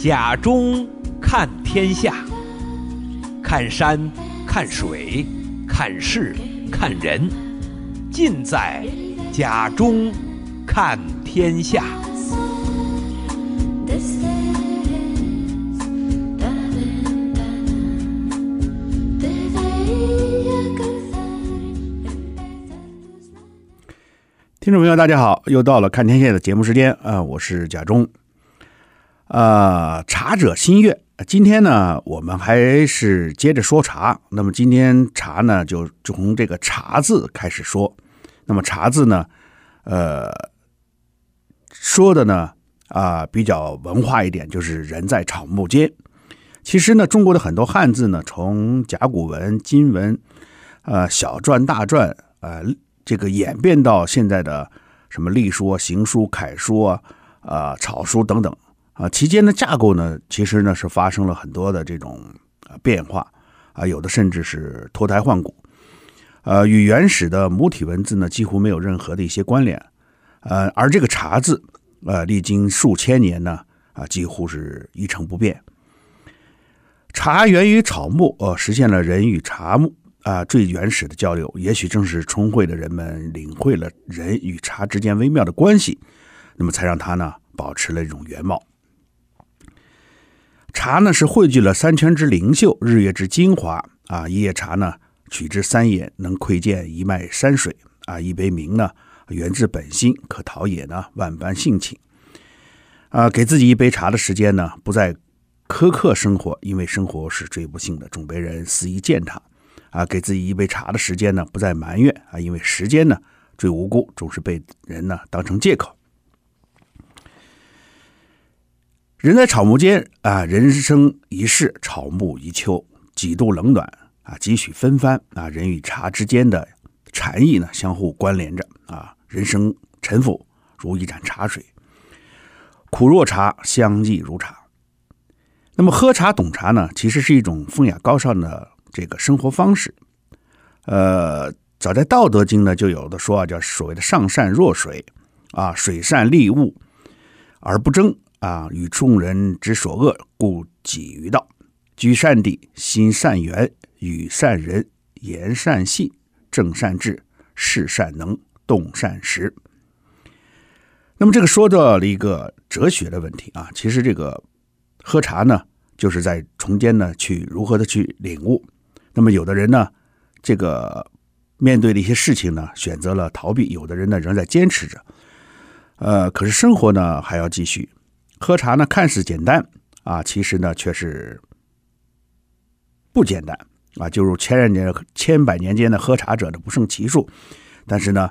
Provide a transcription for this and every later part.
甲中看天下，看山，看水，看事，看人，尽在甲中看天下。听众朋友，大家好，又到了看天下的节目时间啊、我是甲中。呃，茶者心悦。今天呢，我们还是接着说茶。那么今天茶呢，就从这个“茶”字开始说。那么“茶”字呢，呃，说的呢啊、比较文化一点，就是人在草木间。其实呢，中国的很多汉字呢，从甲骨文、金文、呃小篆、大篆，呃。这个演变到现在的什么隶书、行书、楷书啊、啊草书等等啊，其间的架构呢，其实呢是发生了很多的这种变化啊，有的甚至是脱胎换骨，呃，与原始的母体文字呢几乎没有任何的一些关联，呃，而这个茶字，呃，历经数千年呢，啊，几乎是一成不变。茶源于草木，呃，实现了人与茶木。啊，最原始的交流，也许正是聪慧的人们领会了人与茶之间微妙的关系，那么才让它呢保持了一种原貌。茶呢是汇聚了三泉之灵秀，日月之精华啊！一叶茶呢取之三野，能窥见一脉山水啊！一杯茗呢源自本心，可陶冶呢万般性情啊！给自己一杯茶的时间呢，不再苛刻生活，因为生活是追不幸的，总被人肆意践踏。啊，给自己一杯茶的时间呢，不再埋怨啊，因为时间呢最无辜，总是被人呢当成借口。人在草木间啊，人生一世，草木一秋，几度冷暖啊，几许纷繁啊，人与茶之间的禅意呢相互关联着啊。人生沉浮如一盏茶水，苦若茶，香亦如茶。那么喝茶懂茶呢，其实是一种风雅高尚的。这个生活方式，呃，早在《道德经》呢就有的说啊，叫所谓的“上善若水”，啊，水善利物而不争啊，与众人之所恶，故几于道。居善地，心善缘，与善人，言善信，正善治，事善能，动善时。那么这个说到了一个哲学的问题啊，其实这个喝茶呢，就是在从间呢去如何的去领悟。那么，有的人呢，这个面对的一些事情呢，选择了逃避；有的人呢，仍在坚持着。呃，可是生活呢，还要继续。喝茶呢，看似简单啊，其实呢，却是不简单啊。就如千年、千百年间的喝茶者的，不胜其数。但是呢，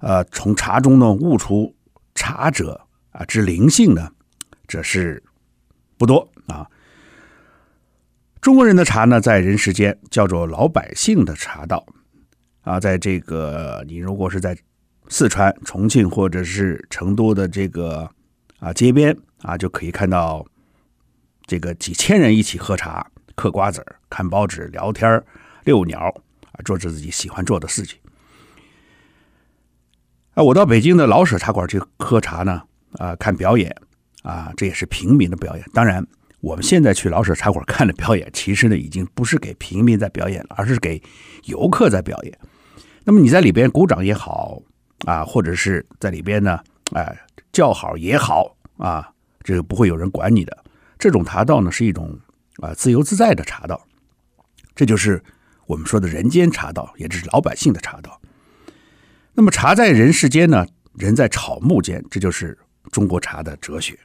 呃，从茶中呢，悟出茶者啊之灵性呢，这是不多啊。中国人的茶呢，在人世间叫做老百姓的茶道，啊，在这个你如果是在四川、重庆或者是成都的这个啊街边啊，就可以看到这个几千人一起喝茶、嗑瓜子、看报纸、聊天、遛鸟啊，做着自己喜欢做的事情。啊，我到北京的老舍茶馆去喝茶呢，啊，看表演啊，这也是平民的表演，当然。我们现在去老舍茶馆看的表演，其实呢，已经不是给平民在表演了，而是给游客在表演。那么你在里边鼓掌也好啊，或者是在里边呢，哎，叫好也好啊，这个不会有人管你的。这种茶道呢，是一种啊自由自在的茶道，这就是我们说的人间茶道，也就是老百姓的茶道。那么茶在人世间呢，人在草木间，这就是中国茶的哲学。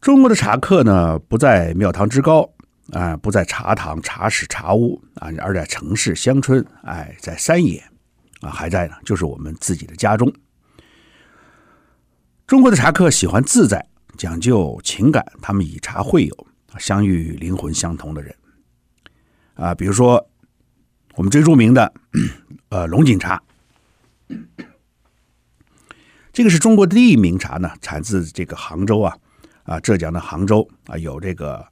中国的茶客呢，不在庙堂之高啊，不在茶堂、茶室、茶屋啊，而在城市、乡村，哎，在山野啊，还在呢，就是我们自己的家中。中国的茶客喜欢自在，讲究情感，他们以茶会友，相遇灵魂相同的人。啊，比如说我们最著名的呃龙井茶，这个是中国的第一名茶呢，产自这个杭州啊。啊，浙江的杭州啊，有这个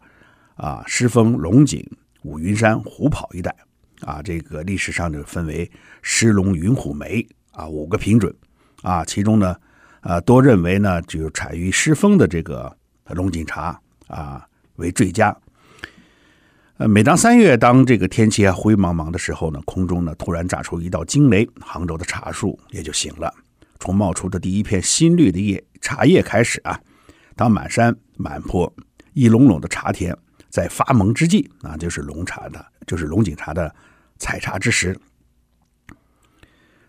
啊狮峰、龙井、五云山、虎跑一带。啊，这个历史上就分为狮龙云虎梅啊五个品种。啊，其中呢啊，多认为呢，就产于诗风的这个龙井茶啊为最佳。呃，每当三月，当这个天气啊灰茫茫的时候呢，空中呢突然炸出一道惊雷，杭州的茶树也就醒了。从冒出的第一片新绿的叶茶叶开始啊，当满山满坡一垄垄的茶田在发萌之际啊，就是龙茶的，就是龙井茶的采茶之时。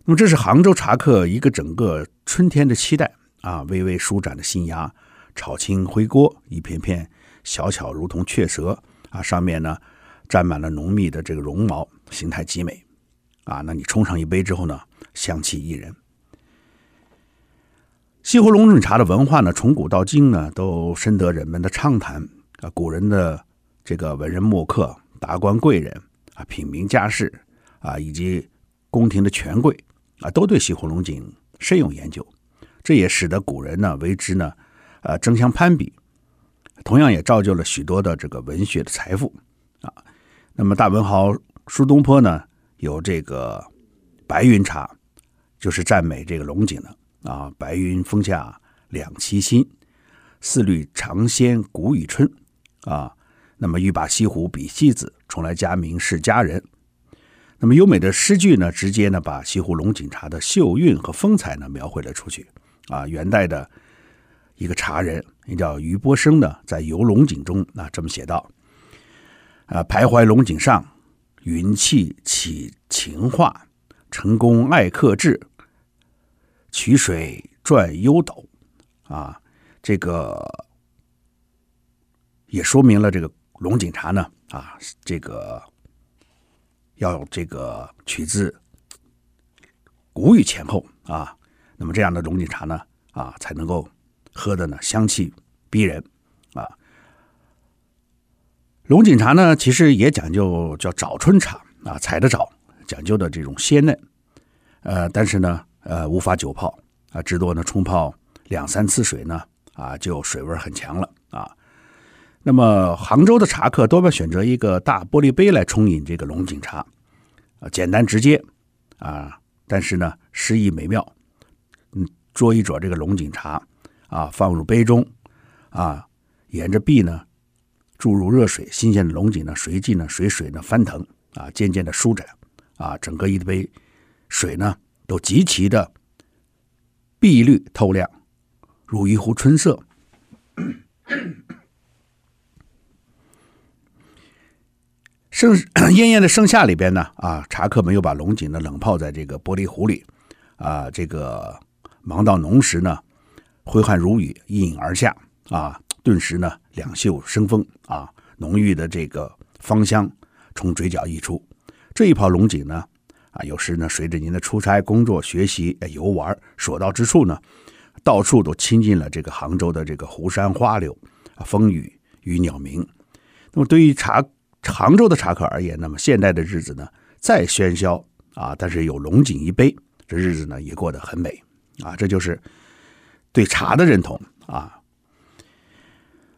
那么，这是杭州茶客一个整个春天的期待啊！微微舒展的新芽，炒青灰锅，一片片小巧如同雀舌啊！上面呢沾满了浓密的这个绒毛，形态极美啊！那你冲上一杯之后呢，香气宜人。西湖龙井茶的文化呢，从古到今呢，都深得人们的畅谈啊！古人的这个文人墨客、达官贵人啊、品名家士啊，以及宫廷的权贵。啊，都对西湖龙井深有研究，这也使得古人呢为之呢，呃，争相攀比，同样也造就了许多的这个文学的财富啊。那么大文豪苏东坡呢，有这个白云茶，就是赞美这个龙井的啊。白云峰下两栖心，四绿长鲜谷雨春啊。那么欲把西湖比戏子，从来佳名是佳人。那么优美的诗句呢，直接呢把西湖龙井茶的秀韵和风采呢描绘了出去。啊，元代的一个茶人，名叫俞伯生呢，在《游龙井》中啊这么写道：啊，徘徊龙井上，云气起晴化，成功爱客至，取水转幽斗。啊，这个也说明了这个龙井茶呢，啊，这个。要这个取自谷雨前后啊，那么这样的龙井茶呢啊，才能够喝的呢香气逼人啊。龙井茶呢，其实也讲究叫早春茶啊，采的早，讲究的这种鲜嫩，呃，但是呢，呃，无法久泡啊，至多呢冲泡两三次水呢啊，就水味很强了啊。那么杭州的茶客多半选择一个大玻璃杯来冲饮这个龙井茶，啊，简单直接，啊，但是呢，诗意美妙。嗯，捉一啜这个龙井茶，啊，放入杯中，啊，沿着壁呢注入热水，新鲜的龙井呢随即呢水水呢翻腾，啊，渐渐的舒展，啊，整个一杯水呢都极其的碧绿透亮，如一壶春色。盛艳艳的盛夏里边呢，啊，茶客们又把龙井呢冷泡在这个玻璃壶里，啊，这个忙到浓时呢，挥汗如雨，一饮而下，啊，顿时呢两袖生风，啊，浓郁的这个芳香从嘴角溢出。这一泡龙井呢，啊，有时呢随着您的出差、工作、学习、游玩所到之处呢，到处都亲近了这个杭州的这个湖山花柳、风雨与鸟鸣。那么对于茶。常州的茶客而言，那么现代的日子呢，再喧嚣啊，但是有龙井一杯，这日子呢也过得很美啊。这就是对茶的认同啊。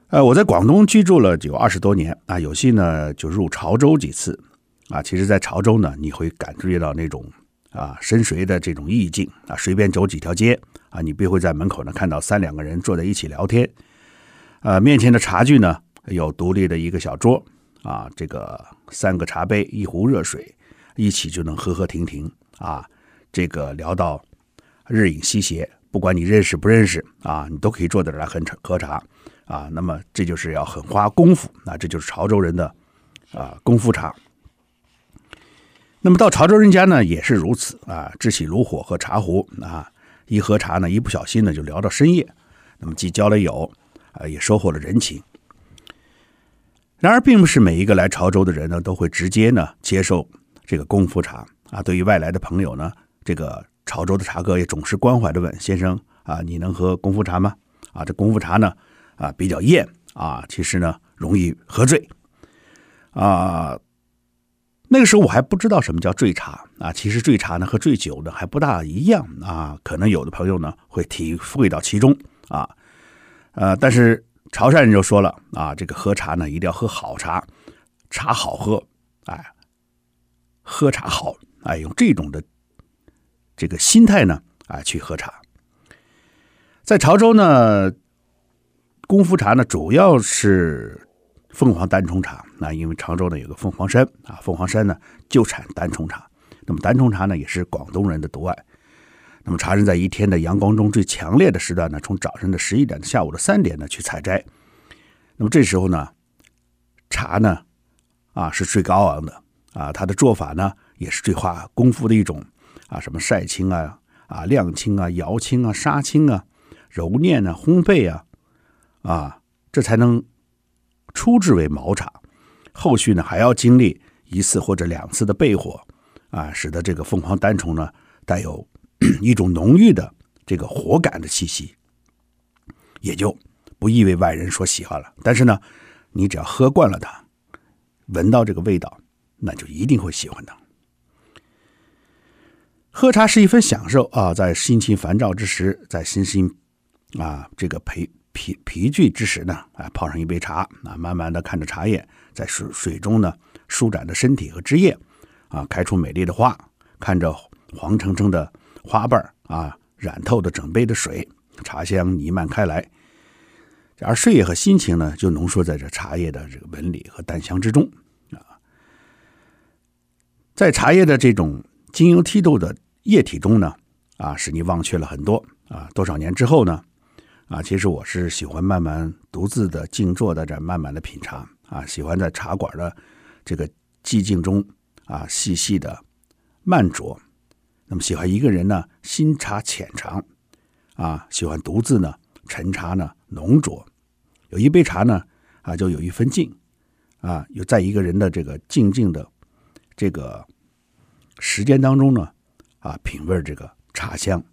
呃，我在广东居住了有二十多年啊，有幸呢就入潮州几次啊。其实，在潮州呢，你会感觉到那种啊深邃的这种意境啊。随便走几条街啊，你必会在门口呢看到三两个人坐在一起聊天，呃，面前的茶具呢有独立的一个小桌。啊，这个三个茶杯，一壶热水，一起就能喝喝停停啊。这个聊到日影西斜，不管你认识不认识啊，你都可以坐在这来喝茶喝茶啊。那么这就是要很花功夫，那这就是潮州人的啊功夫茶。那么到潮州人家呢也是如此啊，支起炉火和茶壶啊，一喝茶呢，一不小心呢就聊到深夜。那么既交了友啊，也收获了人情。然而，并不是每一个来潮州的人呢，都会直接呢接受这个功夫茶啊。对于外来的朋友呢，这个潮州的茶客也总是关怀的问：“先生啊，你能喝功夫茶吗？”啊，这功夫茶呢啊比较艳啊，其实呢容易喝醉啊。那个时候我还不知道什么叫醉茶啊，其实醉茶呢和醉酒呢还不大一样啊。可能有的朋友呢会体会到其中啊，呃，但是。潮汕人就说了啊，这个喝茶呢，一定要喝好茶，茶好喝，哎，喝茶好，哎，用这种的这个心态呢，啊，去喝茶。在潮州呢，功夫茶呢主要是凤凰单丛茶。那因为潮州呢有个凤凰山啊，凤凰山呢就产单丛茶。那么单丛茶呢也是广东人的独爱。那么茶人在一天的阳光中最强烈的时段呢，从早晨的十一点到下午的三点呢去采摘。那么这时候呢，茶呢啊是最高昂的啊，它的做法呢也是最花功夫的一种啊，什么晒青啊啊晾青啊摇青啊杀青啊揉捻啊烘焙啊啊，这才能出制为毛茶。后续呢还要经历一次或者两次的焙火啊，使得这个凤凰单丛呢带有。一种浓郁的这个火感的气息，也就不易为外人所喜欢了。但是呢，你只要喝惯了它，闻到这个味道，那就一定会喜欢的。喝茶是一份享受啊，在心情烦躁之时，在身心啊这个疲疲疲倦之时呢，啊泡上一杯茶啊，慢慢的看着茶叶在水水中呢舒展着身体和枝叶啊，开出美丽的花，看着黄澄澄的。花瓣啊，染透的整杯的水，茶香弥漫开来，而睡意和心情呢，就浓缩在这茶叶的这个纹理和淡香之中啊。在茶叶的这种晶莹剔透的液体中呢，啊，使你忘却了很多啊。多少年之后呢，啊，其实我是喜欢慢慢独自的静坐在这慢慢的品茶啊，喜欢在茶馆的这个寂静中啊，细细的慢酌。那么喜欢一个人呢，新茶浅尝，啊，喜欢独自呢，陈茶呢，浓酌，有一杯茶呢，啊，就有一分静，啊，有在一个人的这个静静的这个时间当中呢，啊，品味这个茶香，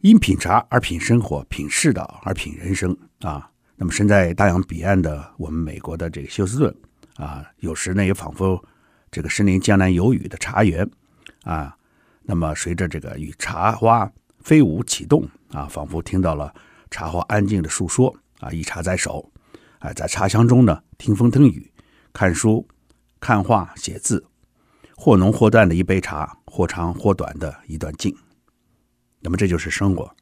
因品茶而品生活，品世道而品人生啊。那么身在大洋彼岸的我们美国的这个休斯顿啊，有时呢也仿佛。这个深林江南有雨的茶园，啊，那么随着这个与茶花飞舞启动，啊，仿佛听到了茶花安静的诉说，啊，一茶在手，啊，在茶香中呢，听风听雨，看书、看画、写字，或浓或淡的一杯茶，或长或短的一段静，那么这就是生活。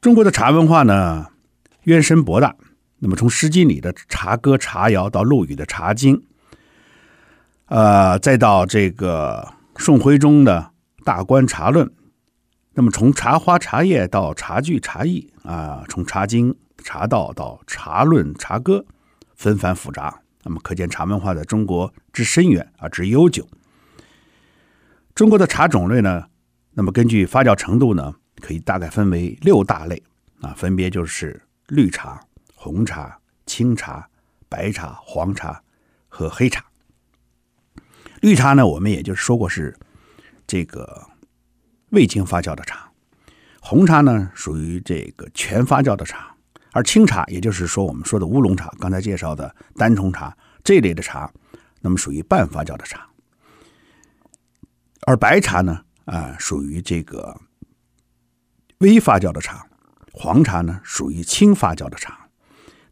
中国的茶文化呢，渊深博大。那么，从《诗经》里的茶歌、茶谣到陆羽的《茶经》，呃，再到这个宋徽宗的《大观茶论》，那么从茶花、茶叶到茶具、茶艺啊，从《茶经》、茶道到茶论、茶歌，纷繁复杂。那么，可见茶文化在中国之深远而之悠久。中国的茶种类呢，那么根据发酵程度呢，可以大概分为六大类啊，分别就是绿茶。红茶、青茶、白茶、黄茶和黑茶。绿茶呢，我们也就是说过是这个未经发酵的茶。红茶呢，属于这个全发酵的茶，而青茶，也就是说我们说的乌龙茶，刚才介绍的单丛茶这类的茶，那么属于半发酵的茶。而白茶呢，啊，属于这个微发酵的茶。黄茶呢，属于轻发酵的茶。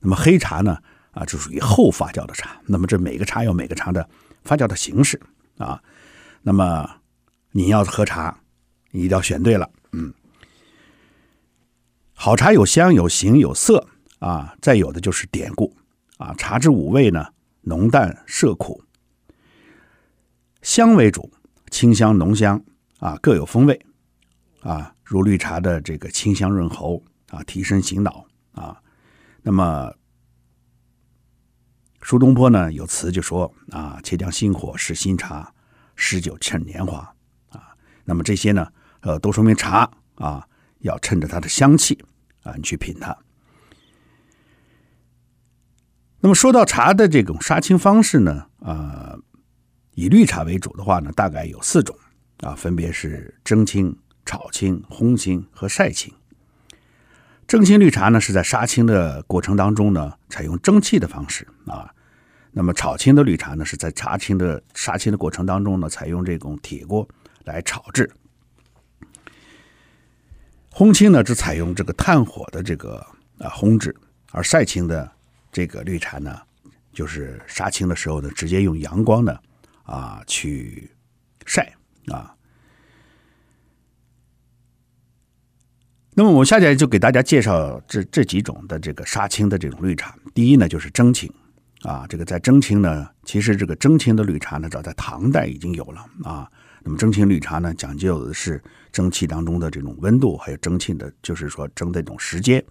那么黑茶呢？啊，就属于后发酵的茶。那么这每个茶有每个茶的发酵的形式啊。那么你要喝茶，你一定要选对了。嗯，好茶有香有形有色啊。再有的就是典故啊。茶之五味呢，浓淡涩苦，香为主，清香浓香啊，各有风味啊。如绿茶的这个清香润喉啊，提神醒脑啊。那么，苏东坡呢有词就说啊：“且将新火试新茶，诗酒趁年华。”啊，那么这些呢，呃，都说明茶啊要趁着它的香气啊，你去品它。那么说到茶的这种杀青方式呢，啊，以绿茶为主的话呢，大概有四种啊，分别是蒸青、炒青、烘青和晒青。蒸青绿茶呢，是在杀青的过程当中呢，采用蒸汽的方式啊。那么炒青的绿茶呢，是在茶青的杀青的过程当中呢，采用这种铁锅来炒制。烘青呢，只采用这个炭火的这个啊烘制，而晒青的这个绿茶呢，就是杀青的时候呢，直接用阳光呢啊去晒啊。那么我下来就给大家介绍这这几种的这个杀青的这种绿茶。第一呢，就是蒸青啊，这个在蒸青呢，其实这个蒸青的绿茶呢，早在唐代已经有了啊。那么蒸青绿茶呢，讲究的是蒸汽当中的这种温度，还有蒸汽的，就是说蒸的这种时间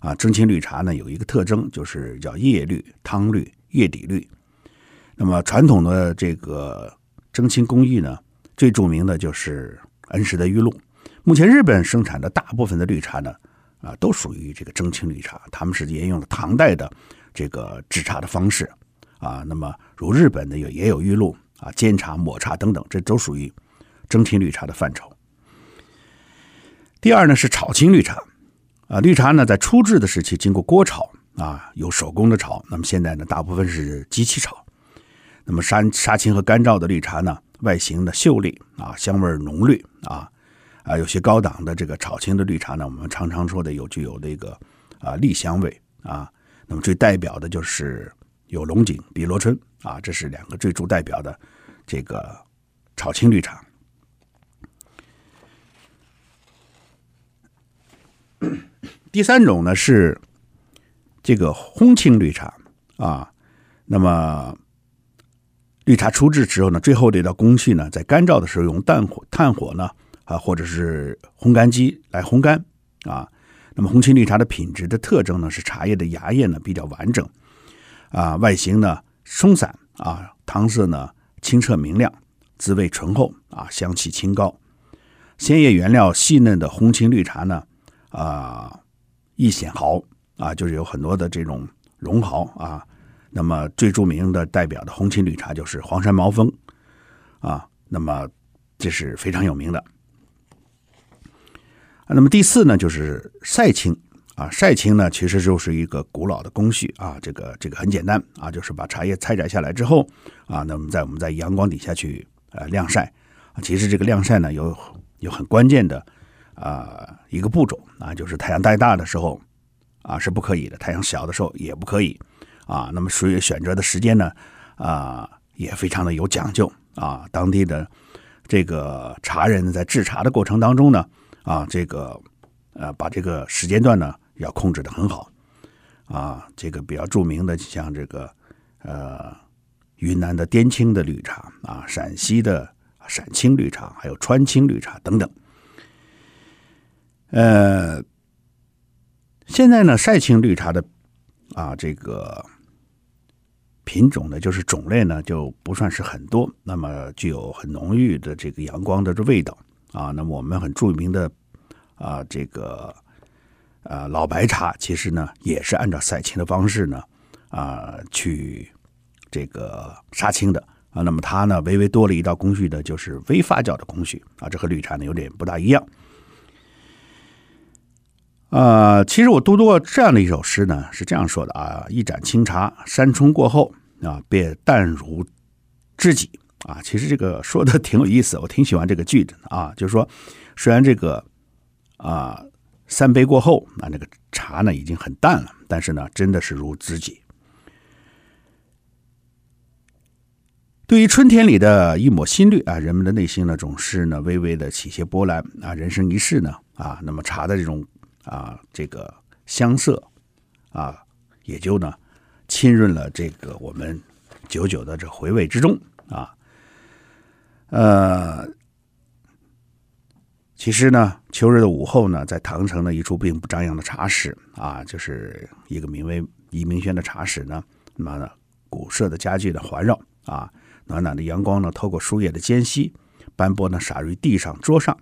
啊。蒸青绿茶呢，有一个特征，就是叫叶绿、汤绿、叶底绿。那么传统的这个蒸青工艺呢，最著名的就是恩施的玉露。目前日本生产的大部分的绿茶呢，啊，都属于这个蒸青绿茶，他们是沿用了唐代的这个制茶的方式，啊，那么如日本的有也有玉露啊、煎茶、抹茶等等，这都属于蒸青绿茶的范畴。第二呢是炒青绿茶，啊，绿茶呢在初制的时期经过锅炒啊，有手工的炒，那么现在呢大部分是机器炒。那么杀杀青和干燥的绿茶呢，外形的秀丽啊，香味浓绿啊。啊，有些高档的这个炒青的绿茶呢，我们常常说的有具有这个啊栗香味啊。那么最代表的就是有龙井、碧螺春啊，这是两个最主代表的这个炒青绿茶。第三种呢是这个烘青绿茶啊。那么绿茶初制之后呢，最后这道工序呢，在干燥的时候用淡火炭火呢。啊，或者是烘干机来烘干啊。那么红青绿茶的品质的特征呢，是茶叶的芽叶呢比较完整，啊，外形呢松散啊，汤色呢清澈明亮，滋味醇厚啊，香气清高。鲜叶原料细嫩的红青绿茶呢，啊，易显毫啊，就是有很多的这种绒毫啊。那么最著名的代表的红青绿茶就是黄山毛峰啊，那么这是非常有名的。那么第四呢，就是晒青啊，晒青呢，其实就是一个古老的工序啊，这个这个很简单啊，就是把茶叶采摘下来之后啊，那么在我们在阳光底下去呃晾晒，其实这个晾晒呢有有很关键的啊一个步骤啊，就是太阳太大的时候啊是不可以的，太阳小的时候也不可以啊，那么所以选择的时间呢啊也非常的有讲究啊，当地的这个茶人在制茶的过程当中呢。啊，这个，呃，把这个时间段呢要控制的很好，啊，这个比较著名的像这个，呃，云南的滇青的绿茶啊，陕西的陕青绿茶，还有川青绿茶等等。呃，现在呢，晒青绿茶的啊，这个品种呢，就是种类呢就不算是很多，那么具有很浓郁的这个阳光的这味道。啊，那么我们很著名的啊，这个啊老白茶，其实呢也是按照晒青的方式呢啊去这个杀青的啊。那么它呢微微多了一道工序的，就是微发酵的工序啊，这和绿茶呢有点不大一样。啊，其实我读过这样的一首诗呢，是这样说的啊：一盏清茶，山冲过后啊，便淡如知己。啊，其实这个说的挺有意思，我挺喜欢这个句子啊。就是说，虽然这个啊三杯过后，那那个茶呢已经很淡了，但是呢，真的是如知己。对于春天里的一抹新绿啊，人们的内心呢总是呢微微的起些波澜啊。人生一世呢啊，那么茶的这种啊这个香色啊，也就呢浸润了这个我们久久的这回味之中啊。呃，其实呢，秋日的午后呢，在唐城的一处并不张扬的茶室啊，就是一个名为怡明轩的茶室呢，那么呢，古色的家具的环绕啊，暖暖的阳光呢，透过树叶的间隙，斑驳呢洒于地上桌上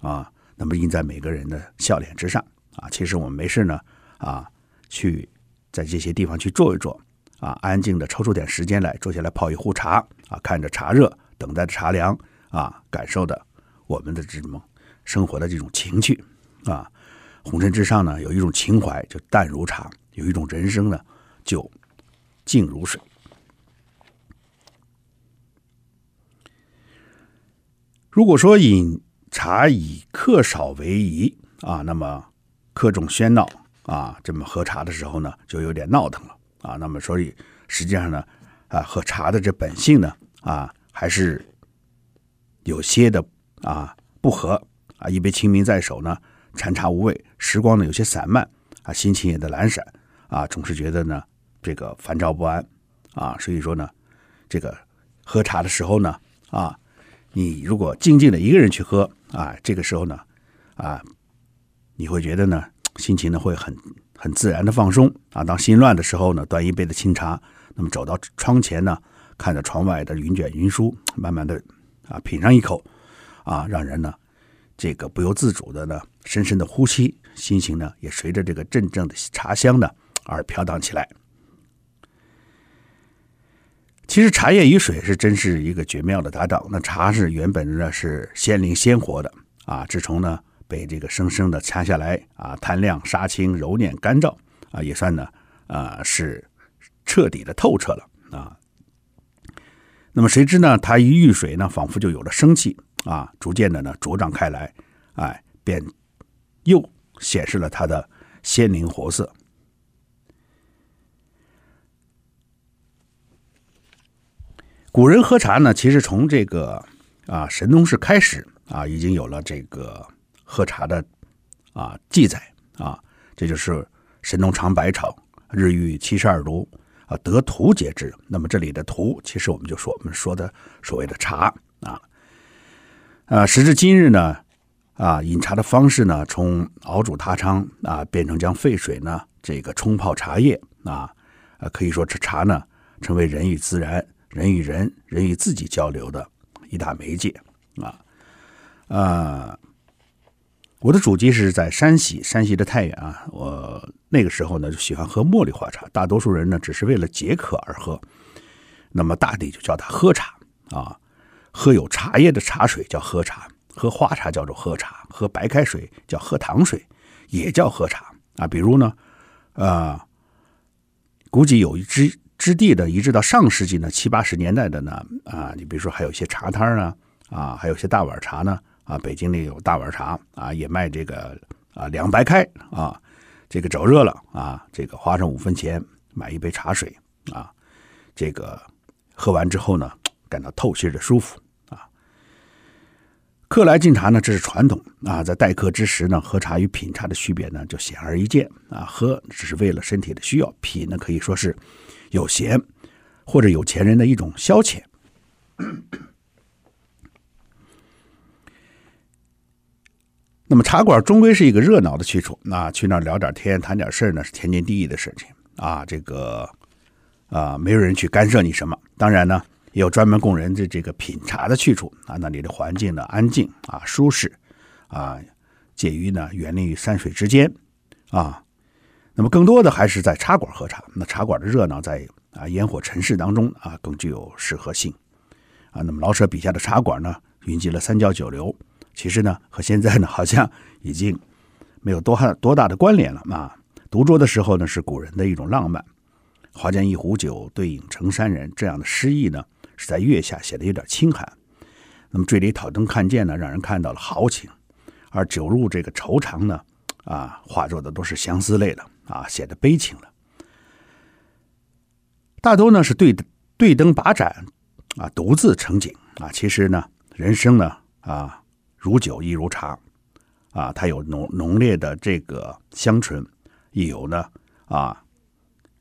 啊，那么映在每个人的笑脸之上啊。其实我们没事呢啊，去在这些地方去坐一坐啊，安静的抽出点时间来坐下来泡一壶茶啊，看着茶热。等待着茶凉啊，感受的我们的这种生活的这种情趣啊，红尘之上呢，有一种情怀就淡如茶，有一种人生呢就静如水。如果说饮茶以客少为宜啊，那么客众喧闹啊，这么喝茶的时候呢，就有点闹腾了啊。那么所以实际上呢，啊，喝茶的这本性呢，啊。还是有些的啊不和啊，一杯清茗在手呢，禅茶无味，时光呢有些散漫啊，心情也在懒散啊，总是觉得呢这个烦躁不安啊，所以说呢，这个喝茶的时候呢啊，你如果静静的一个人去喝啊，这个时候呢啊，你会觉得呢心情呢会很很自然的放松啊。当心乱的时候呢，端一杯的清茶，那么走到窗前呢，看着窗外的云卷云舒，慢慢的啊品上一口啊，让人呢。这个不由自主的呢，深深的呼吸，心情呢也随着这个阵阵的茶香呢而飘荡起来。其实茶叶与水是真是一个绝妙的搭档。那茶是原本呢是鲜灵鲜活的啊，自从呢被这个生生的掐下来啊，摊晾、杀青、揉捻、干燥啊，也算呢啊是彻底的透彻了啊。那么谁知呢，它一遇水呢，仿佛就有了生气。啊，逐渐的呢茁壮开来，哎，便又显示了它的鲜灵活色。古人喝茶呢，其实从这个啊神农氏开始啊，已经有了这个喝茶的啊记载啊，这就是神农尝百草，日遇七十二毒啊，得荼解之。那么这里的荼，其实我们就说我们说的所谓的茶啊。啊，时至今日呢，啊，饮茶的方式呢，从熬煮他汤啊，变成将沸水呢，这个冲泡茶叶啊，啊，可以说这茶呢，成为人与自然、人与人、人与自己交流的一大媒介啊。啊，我的祖籍是在山西，山西的太原啊，我那个时候呢，就喜欢喝茉莉花茶，大多数人呢，只是为了解渴而喝，那么大抵就叫它喝茶啊。喝有茶叶的茶水叫喝茶，喝花茶叫做喝茶，喝白开水叫喝糖水，也叫喝茶啊。比如呢，呃，估计有一之之地的，一直到上世纪呢七八十年代的呢啊，你比如说还有一些茶摊呢啊，还有些大碗茶呢啊，北京里有大碗茶啊，也卖这个啊凉白开啊，这个找热了啊，这个花上五分钱买一杯茶水啊，这个喝完之后呢。感到透心的舒服啊！客来敬茶呢，这是传统啊。在待客之时呢，喝茶与品茶的区别呢，就显而易见啊。喝只是为了身体的需要，品呢可以说是有闲或者有钱人的一种消遣。那么茶馆终归是一个热闹的去处，那去那儿聊点天、谈点事儿呢，是天经地义的事情啊。这个啊，没有人去干涉你什么。当然呢。也有专门供人的这个品茶的去处啊，那里的环境呢安静啊舒适啊，介于呢园林与山水之间啊。那么更多的还是在茶馆喝茶，那茶馆的热闹在啊烟火尘世当中啊更具有适合性啊。那么老舍笔下的茶馆呢，云集了三教九流，其实呢和现在呢好像已经没有多大多大的关联了啊。独酌的时候呢是古人的一种浪漫，花间一壶酒，对影成三人这样的诗意呢。是在月下显得有点清寒，那么醉里挑灯看剑呢，让人看到了豪情；而酒入这个愁肠呢，啊，化作的都是相思泪了，啊，显得悲情了。大多呢是对对灯把盏，啊，独自成景啊。其实呢，人生呢，啊，如酒亦如茶，啊，它有浓浓烈的这个香醇，亦有呢，啊，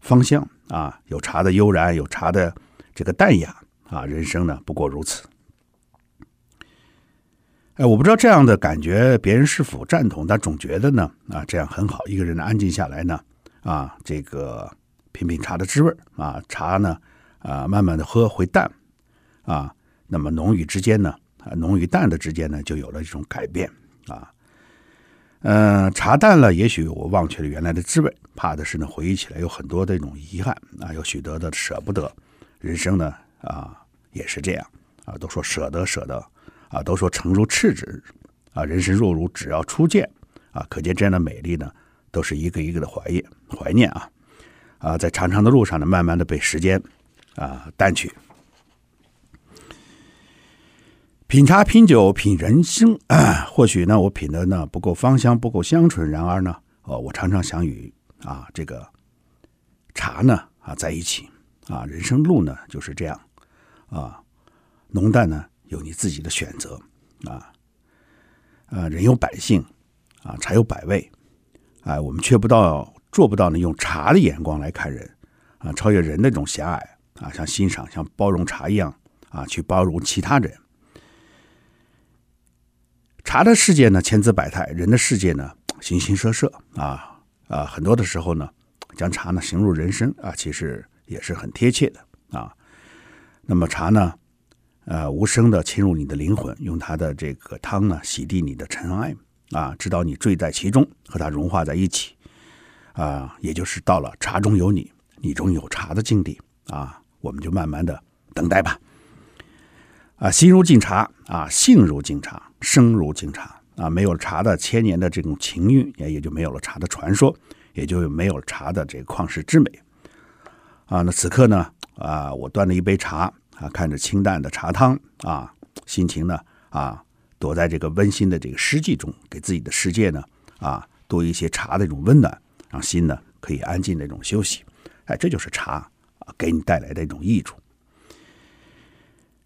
芳香啊，有茶的悠然，有茶的这个淡雅。啊，人生呢不过如此。哎，我不知道这样的感觉别人是否赞同，但总觉得呢，啊，这样很好。一个人安静下来呢，啊，这个品品茶的滋味啊，茶呢，啊，慢慢的喝会淡，啊，那么浓与之间呢，啊，浓与淡的之间呢，就有了这种改变啊。嗯、呃，茶淡了，也许我忘却了原来的滋味，怕的是呢，回忆起来有很多的这种遗憾啊，有许多的舍不得。人生呢？啊，也是这样啊，都说舍得舍得啊，都说诚如赤子啊，人生若如只要初见啊，可见这样的美丽呢，都是一个一个的怀念怀念啊啊，在长长的路上呢，慢慢的被时间啊淡去。品茶品酒品人生啊，或许呢，我品的呢不够芳香，不够香醇，然而呢，哦，我常常想与啊这个茶呢啊在一起啊，人生路呢就是这样。啊，浓淡呢有你自己的选择啊，呃，人有百姓啊，茶有百味，啊，我们却不到做不到呢，用茶的眼光来看人，啊，超越人的这种狭隘，啊，像欣赏、像包容茶一样，啊，去包容其他人。茶的世界呢，千姿百态；人的世界呢，形形色色。啊啊，很多的时候呢，将茶呢形入人生啊，其实也是很贴切的啊。那么茶呢，呃，无声的侵入你的灵魂，用它的这个汤呢洗涤你的尘埃啊，直到你醉在其中，和它融化在一起啊，也就是到了茶中有你，你中有茶的境地啊，我们就慢慢的等待吧。啊，心如敬茶啊，性如敬茶，声如敬茶啊，没有茶的千年的这种情韵，也也就没有了茶的传说，也就没有茶的这个旷世之美啊。那此刻呢，啊，我端了一杯茶啊，看着清淡的茶汤啊，心情呢啊，躲在这个温馨的这个诗句中，给自己的世界呢啊多一些茶的这种温暖，让心呢可以安静的这种休息。哎，这就是茶啊给你带来的一种益处。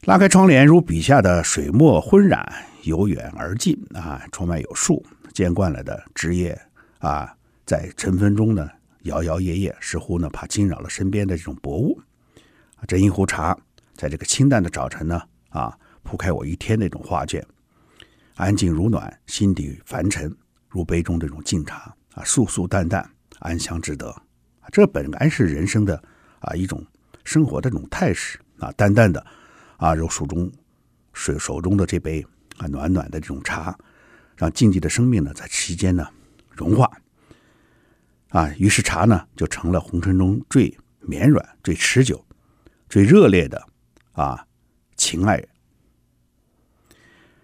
拉开窗帘，如笔下的水墨昏染，由远而近啊。窗外有树，见惯了的枝叶啊，在晨风中呢摇摇曳曳，似乎呢怕惊扰了身边的这种薄雾。斟一壶茶，在这个清淡的早晨呢啊，铺开我一天那种画卷，安静如暖，心底凡尘如杯中这种净茶啊，素素淡淡，安详值得。这本来是人生的啊一种生活的这种态势啊，淡淡的。啊，揉手中水手中的这杯啊暖暖的这种茶，让静寂的生命呢在其间呢融化。啊，于是茶呢就成了红尘中最绵软、最持久、最热烈的啊情爱。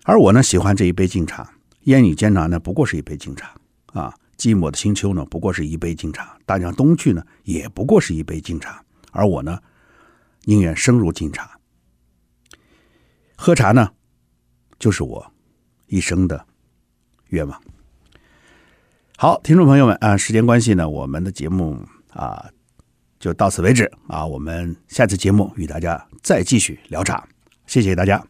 而我呢喜欢这一杯净茶，烟雨间呢不过是一杯净茶啊，寂寞的清秋呢不过是一杯净茶，大江东去呢也不过是一杯净茶，而我呢宁愿生如净茶。喝茶呢，就是我一生的愿望。好，听众朋友们啊，时间关系呢，我们的节目啊就到此为止啊。我们下次节目与大家再继续聊茶，谢谢大家。